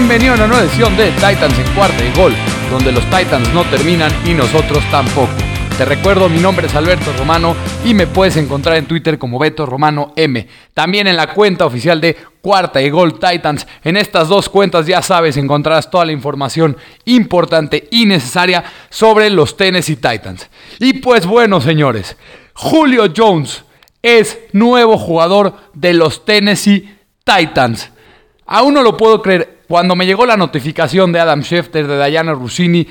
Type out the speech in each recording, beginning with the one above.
Bienvenido a una nueva edición de Titans en cuarta y gol, donde los Titans no terminan y nosotros tampoco. Te recuerdo, mi nombre es Alberto Romano y me puedes encontrar en Twitter como Beto Romano M. También en la cuenta oficial de Cuarta y Gol Titans. En estas dos cuentas ya sabes, encontrarás toda la información importante y necesaria sobre los Tennessee Titans. Y pues bueno, señores, Julio Jones es nuevo jugador de los Tennessee Titans. Aún no lo puedo creer. Cuando me llegó la notificación de Adam Schefter, de Diana Rossini,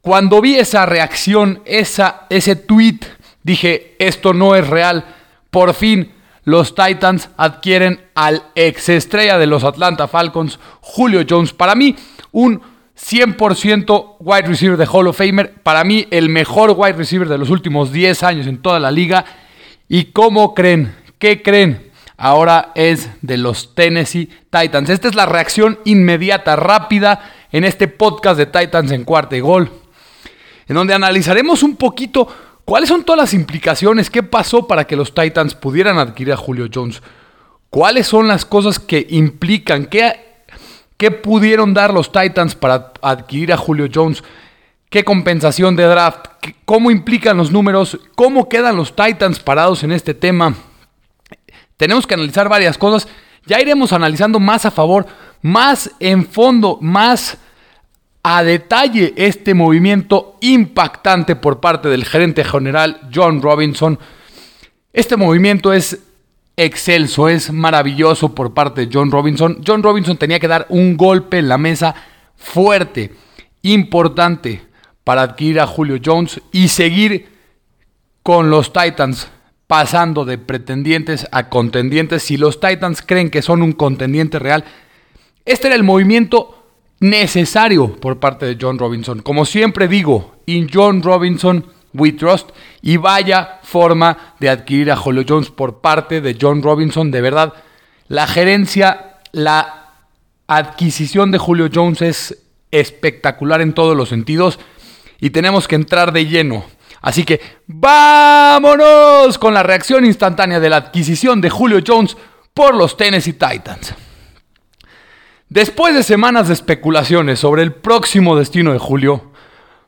cuando vi esa reacción, esa, ese tweet, dije, esto no es real. Por fin, los Titans adquieren al ex estrella de los Atlanta Falcons, Julio Jones. Para mí, un 100% wide receiver de Hall of Famer. Para mí, el mejor wide receiver de los últimos 10 años en toda la liga. ¿Y cómo creen? ¿Qué creen? Ahora es de los Tennessee Titans. Esta es la reacción inmediata, rápida, en este podcast de Titans en cuarta y gol, en donde analizaremos un poquito cuáles son todas las implicaciones, qué pasó para que los Titans pudieran adquirir a Julio Jones, cuáles son las cosas que implican, qué, qué pudieron dar los Titans para adquirir a Julio Jones. ¿Qué compensación de draft? ¿Cómo implican los números? ¿Cómo quedan los Titans parados en este tema? Tenemos que analizar varias cosas. Ya iremos analizando más a favor, más en fondo, más a detalle este movimiento impactante por parte del gerente general John Robinson. Este movimiento es excelso, es maravilloso por parte de John Robinson. John Robinson tenía que dar un golpe en la mesa fuerte, importante, para adquirir a Julio Jones y seguir con los Titans pasando de pretendientes a contendientes. Si los Titans creen que son un contendiente real, este era el movimiento necesario por parte de John Robinson. Como siempre digo, in John Robinson we trust. Y vaya forma de adquirir a Julio Jones por parte de John Robinson. De verdad, la gerencia, la adquisición de Julio Jones es espectacular en todos los sentidos. Y tenemos que entrar de lleno Así que vámonos con la reacción instantánea de la adquisición de Julio Jones por los Tennessee Titans. Después de semanas de especulaciones sobre el próximo destino de Julio,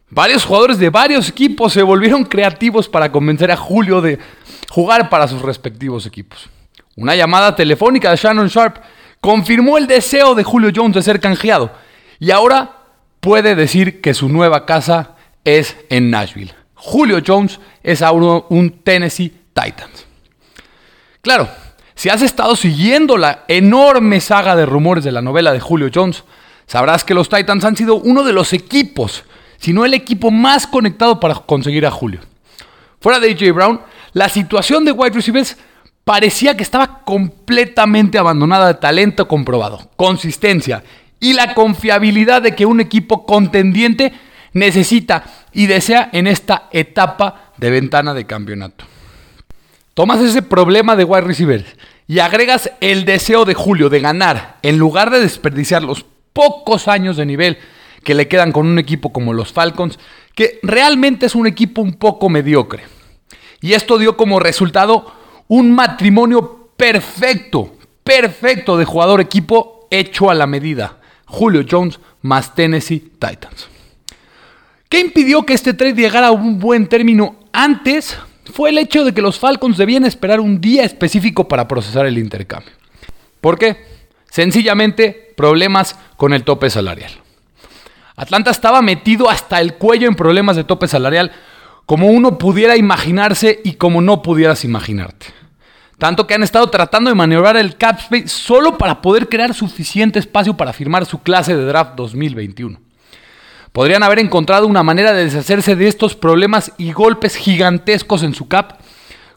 varios jugadores de varios equipos se volvieron creativos para convencer a Julio de jugar para sus respectivos equipos. Una llamada telefónica de Shannon Sharp confirmó el deseo de Julio Jones de ser canjeado y ahora puede decir que su nueva casa es en Nashville. Julio Jones es ahora un Tennessee Titans. Claro, si has estado siguiendo la enorme saga de rumores de la novela de Julio Jones, sabrás que los Titans han sido uno de los equipos, si no el equipo más conectado para conseguir a Julio. Fuera de AJ Brown, la situación de wide receivers parecía que estaba completamente abandonada de talento comprobado, consistencia y la confiabilidad de que un equipo contendiente necesita y desea en esta etapa de ventana de campeonato. Tomas ese problema de wide receiver y agregas el deseo de Julio de ganar en lugar de desperdiciar los pocos años de nivel que le quedan con un equipo como los Falcons, que realmente es un equipo un poco mediocre. Y esto dio como resultado un matrimonio perfecto, perfecto de jugador-equipo hecho a la medida. Julio Jones más Tennessee Titans. ¿Qué impidió que este trade llegara a un buen término antes? Fue el hecho de que los Falcons debían esperar un día específico para procesar el intercambio. ¿Por qué? Sencillamente problemas con el tope salarial. Atlanta estaba metido hasta el cuello en problemas de tope salarial como uno pudiera imaginarse y como no pudieras imaginarte. Tanto que han estado tratando de maniobrar el cap space solo para poder crear suficiente espacio para firmar su clase de draft 2021. Podrían haber encontrado una manera de deshacerse de estos problemas y golpes gigantescos en su cap,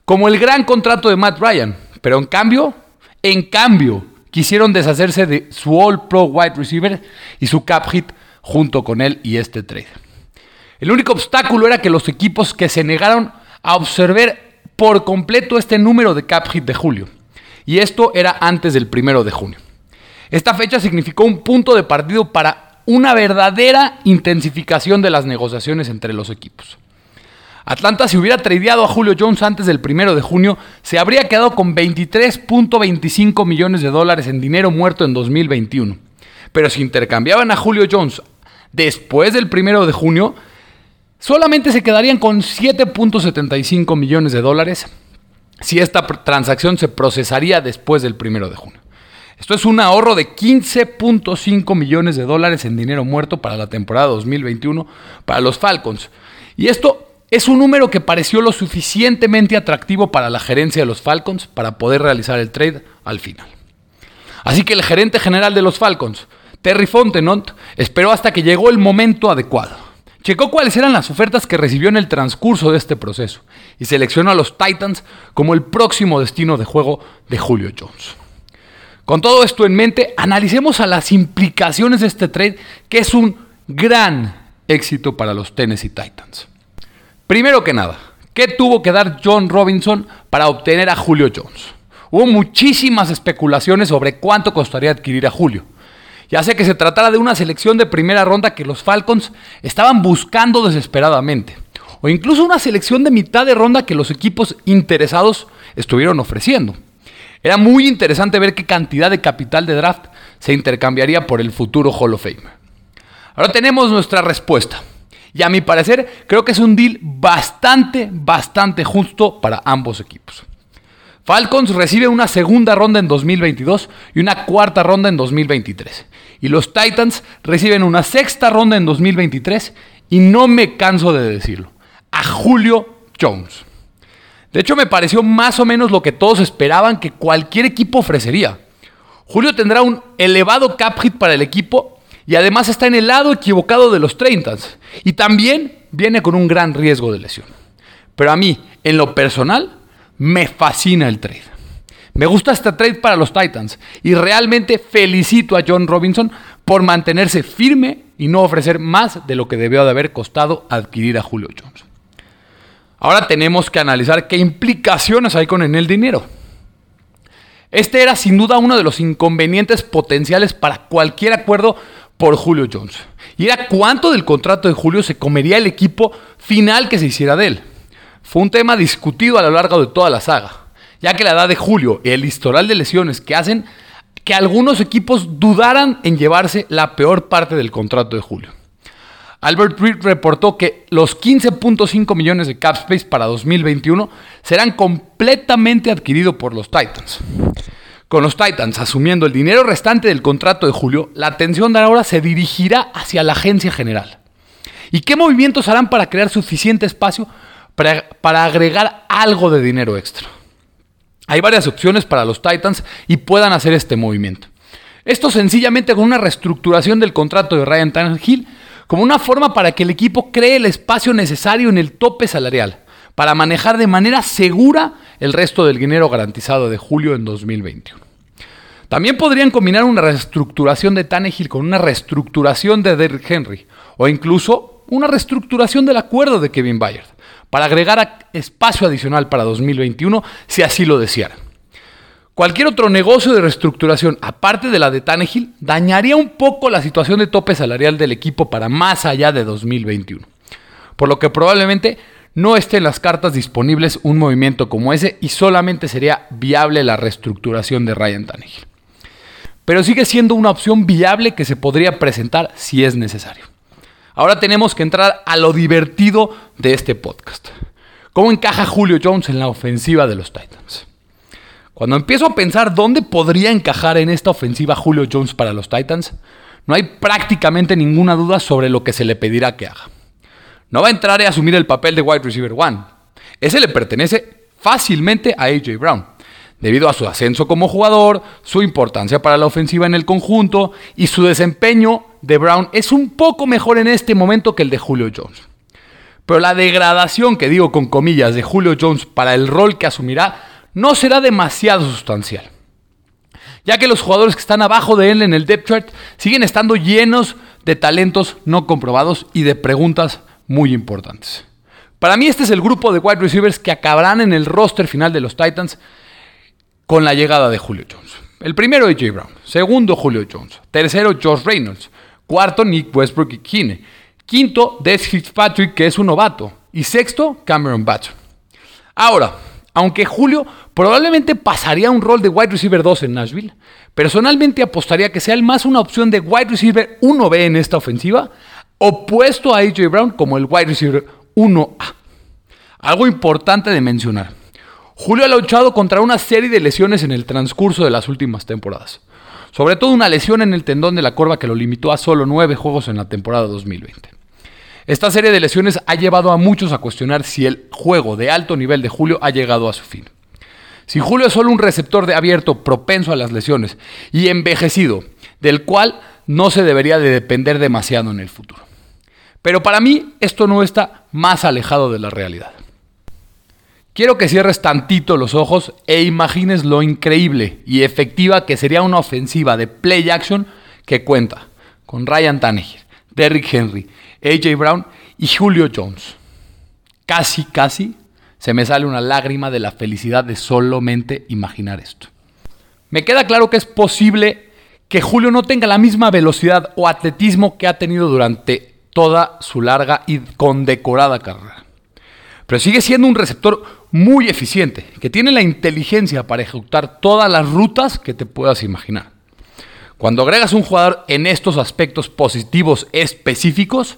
como el gran contrato de Matt Ryan. Pero en cambio, en cambio, quisieron deshacerse de su All Pro Wide Receiver y su cap hit junto con él y este trade. El único obstáculo era que los equipos que se negaron a observar por completo este número de cap hit de julio. Y esto era antes del primero de junio. Esta fecha significó un punto de partido para una verdadera intensificación de las negociaciones entre los equipos. Atlanta, si hubiera tradeado a Julio Jones antes del primero de junio, se habría quedado con 23.25 millones de dólares en dinero muerto en 2021. Pero si intercambiaban a Julio Jones después del primero de junio, solamente se quedarían con 7.75 millones de dólares si esta transacción se procesaría después del primero de junio. Esto es un ahorro de 15.5 millones de dólares en dinero muerto para la temporada 2021 para los Falcons. Y esto es un número que pareció lo suficientemente atractivo para la gerencia de los Falcons para poder realizar el trade al final. Así que el gerente general de los Falcons, Terry Fontenot, esperó hasta que llegó el momento adecuado. Checó cuáles eran las ofertas que recibió en el transcurso de este proceso y seleccionó a los Titans como el próximo destino de juego de Julio Jones. Con todo esto en mente, analicemos a las implicaciones de este trade, que es un gran éxito para los Tennessee Titans. Primero que nada, ¿qué tuvo que dar John Robinson para obtener a Julio Jones? Hubo muchísimas especulaciones sobre cuánto costaría adquirir a Julio. Ya sea que se tratara de una selección de primera ronda que los Falcons estaban buscando desesperadamente, o incluso una selección de mitad de ronda que los equipos interesados estuvieron ofreciendo. Era muy interesante ver qué cantidad de capital de draft se intercambiaría por el futuro Hall of Fame. Ahora tenemos nuestra respuesta. Y a mi parecer, creo que es un deal bastante, bastante justo para ambos equipos. Falcons recibe una segunda ronda en 2022 y una cuarta ronda en 2023. Y los Titans reciben una sexta ronda en 2023 y no me canso de decirlo, a Julio Jones. De hecho, me pareció más o menos lo que todos esperaban que cualquier equipo ofrecería. Julio tendrá un elevado cap hit para el equipo y además está en el lado equivocado de los 30 y también viene con un gran riesgo de lesión. Pero a mí, en lo personal, me fascina el trade. Me gusta este trade para los Titans y realmente felicito a John Robinson por mantenerse firme y no ofrecer más de lo que debió de haber costado adquirir a Julio Jones. Ahora tenemos que analizar qué implicaciones hay con el dinero. Este era sin duda uno de los inconvenientes potenciales para cualquier acuerdo por Julio Jones. Y era cuánto del contrato de Julio se comería el equipo final que se hiciera de él. Fue un tema discutido a lo largo de toda la saga, ya que la edad de Julio y el historial de lesiones que hacen que algunos equipos dudaran en llevarse la peor parte del contrato de Julio. Albert Reed reportó que los 15.5 millones de cap space para 2021 serán completamente adquiridos por los Titans. Con los Titans asumiendo el dinero restante del contrato de Julio, la atención de ahora se dirigirá hacia la agencia general. ¿Y qué movimientos harán para crear suficiente espacio para, para agregar algo de dinero extra? Hay varias opciones para los Titans y puedan hacer este movimiento. Esto sencillamente con una reestructuración del contrato de Ryan Tannehill como una forma para que el equipo cree el espacio necesario en el tope salarial para manejar de manera segura el resto del dinero garantizado de julio en 2021. También podrían combinar una reestructuración de Tannehill con una reestructuración de Derrick Henry o incluso una reestructuración del acuerdo de Kevin Bayard para agregar espacio adicional para 2021 si así lo desearan. Cualquier otro negocio de reestructuración, aparte de la de Tannehill, dañaría un poco la situación de tope salarial del equipo para más allá de 2021. Por lo que probablemente no esté en las cartas disponibles un movimiento como ese y solamente sería viable la reestructuración de Ryan Tannehill. Pero sigue siendo una opción viable que se podría presentar si es necesario. Ahora tenemos que entrar a lo divertido de este podcast. ¿Cómo encaja Julio Jones en la ofensiva de los Titans? Cuando empiezo a pensar dónde podría encajar en esta ofensiva Julio Jones para los Titans, no hay prácticamente ninguna duda sobre lo que se le pedirá que haga. No va a entrar a asumir el papel de wide receiver one. Ese le pertenece fácilmente a AJ Brown, debido a su ascenso como jugador, su importancia para la ofensiva en el conjunto y su desempeño de Brown es un poco mejor en este momento que el de Julio Jones. Pero la degradación que digo con comillas de Julio Jones para el rol que asumirá no será demasiado sustancial, ya que los jugadores que están abajo de él en el depth chart siguen estando llenos de talentos no comprobados y de preguntas muy importantes. Para mí este es el grupo de wide receivers que acabarán en el roster final de los Titans con la llegada de Julio Jones. El primero AJ Brown, segundo Julio Jones, tercero Josh Reynolds, cuarto Nick Westbrook y Kine, quinto Des Fitzpatrick que es un novato y sexto Cameron Batson. Ahora, Aunque Julio probablemente pasaría un rol de wide receiver 2 en Nashville, personalmente apostaría que sea el más una opción de wide receiver 1B en esta ofensiva, opuesto a AJ Brown como el wide receiver 1A. Algo importante de mencionar. Julio ha luchado contra una serie de lesiones en el transcurso de las últimas temporadas. Sobre todo una lesión en el tendón de la corva que lo limitó a solo nueve juegos en la temporada 2020. Esta serie de lesiones ha llevado a muchos a cuestionar si el juego de alto nivel de Julio ha llegado a su fin. Si Julio es solo un receptor de abierto propenso a las lesiones y envejecido, del cual no se debería de depender demasiado en el futuro. Pero para mí esto no está más alejado de la realidad. Quiero que cierres tantito los ojos e imagines lo increíble y efectiva que sería una ofensiva de play action que cuenta con Ryan Tannehill, Derrick Henry, AJ Brown y Julio Jones. Casi, casi se me sale una lágrima de la felicidad de solamente imaginar esto. Me queda claro que es posible que Julio no tenga la misma velocidad o atletismo que ha tenido durante toda su larga y condecorada carrera. Pero sigue siendo un receptor muy eficiente, que tiene la inteligencia para ejecutar todas las rutas que te puedas imaginar. Cuando agregas un jugador en estos aspectos positivos específicos,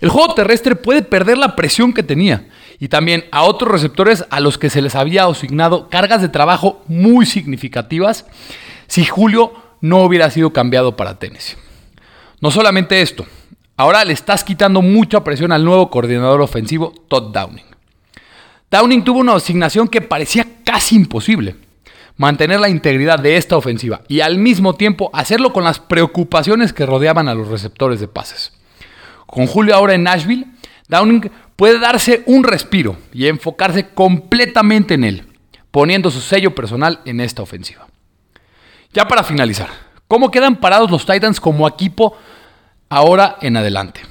el juego terrestre puede perder la presión que tenía y también a otros receptores a los que se les había asignado cargas de trabajo muy significativas si Julio no hubiera sido cambiado para Tennessee. No solamente esto, ahora le estás quitando mucha presión al nuevo coordinador ofensivo Todd Downing. Downing tuvo una asignación que parecía casi imposible mantener la integridad de esta ofensiva y al mismo tiempo hacerlo con las preocupaciones que rodeaban a los receptores de pases. Con Julio ahora en Nashville, Downing puede darse un respiro y enfocarse completamente en él, poniendo su sello personal en esta ofensiva. Ya para finalizar, ¿cómo quedan parados los Titans como equipo ahora en adelante?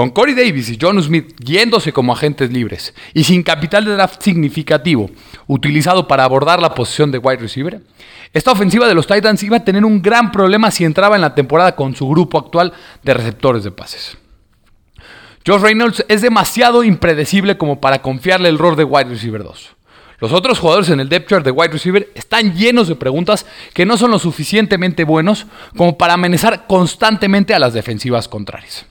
Con Corey Davis y John Smith yéndose como agentes libres y sin capital de draft significativo utilizado para abordar la posición de wide receiver, esta ofensiva de los Titans iba a tener un gran problema si entraba en la temporada con su grupo actual de receptores de pases. Josh Reynolds es demasiado impredecible como para confiarle el rol de wide receiver 2. Los otros jugadores en el depth chart de wide receiver están llenos de preguntas que no son lo suficientemente buenos como para amenazar constantemente a las defensivas contrarias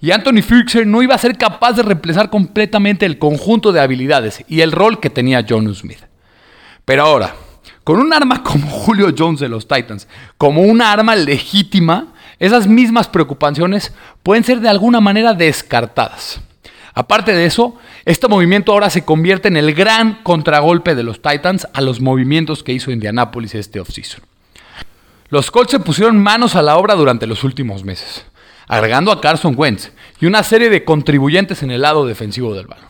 y Anthony Firkser no iba a ser capaz de reemplazar completamente el conjunto de habilidades y el rol que tenía John Smith. Pero ahora, con un arma como Julio Jones de los Titans, como una arma legítima, esas mismas preocupaciones pueden ser de alguna manera descartadas. Aparte de eso, este movimiento ahora se convierte en el gran contragolpe de los Titans a los movimientos que hizo Indianapolis este offseason. Los Colts se pusieron manos a la obra durante los últimos meses agregando a Carson Wentz y una serie de contribuyentes en el lado defensivo del balón.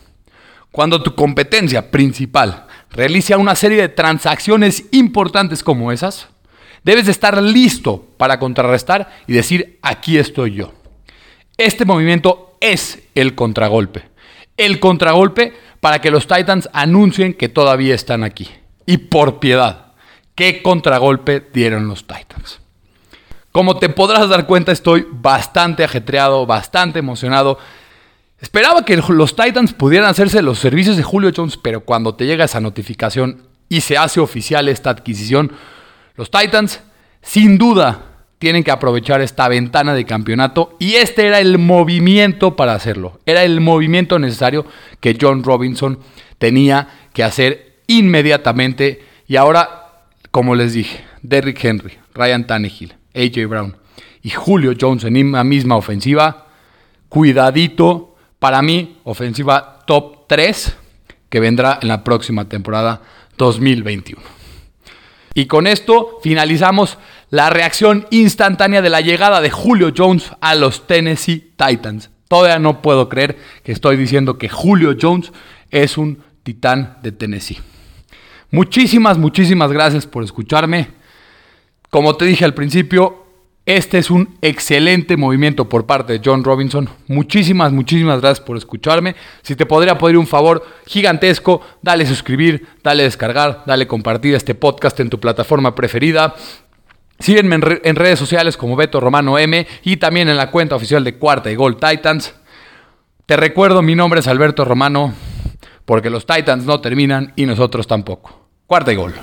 Cuando tu competencia principal realiza una serie de transacciones importantes como esas, debes de estar listo para contrarrestar y decir, aquí estoy yo. Este movimiento es el contragolpe. El contragolpe para que los Titans anuncien que todavía están aquí. Y por piedad, ¿qué contragolpe dieron los Titans? Como te podrás dar cuenta, estoy bastante ajetreado, bastante emocionado. Esperaba que los Titans pudieran hacerse los servicios de Julio Jones, pero cuando te llega esa notificación y se hace oficial esta adquisición, los Titans sin duda tienen que aprovechar esta ventana de campeonato y este era el movimiento para hacerlo. Era el movimiento necesario que John Robinson tenía que hacer inmediatamente y ahora, como les dije, Derrick Henry, Ryan Tannehill, AJ Brown y Julio Jones en la misma ofensiva, cuidadito, para mí, ofensiva top 3 que vendrá en la próxima temporada 2021. Y con esto finalizamos la reacción instantánea de la llegada de Julio Jones a los Tennessee Titans. Todavía no puedo creer que estoy diciendo que Julio Jones es un titán de Tennessee. Muchísimas, muchísimas gracias por escucharme. Como te dije al principio, este es un excelente movimiento por parte de John Robinson. Muchísimas, muchísimas gracias por escucharme. Si te podría pedir un favor gigantesco, dale suscribir, dale descargar, dale compartir este podcast en tu plataforma preferida. Sígueme en, en redes sociales como Beto Romano M y también en la cuenta oficial de Cuarta y Gol Titans. Te recuerdo, mi nombre es Alberto Romano. porque los Titans no terminan y nosotros tampoco. Cuarta y gol.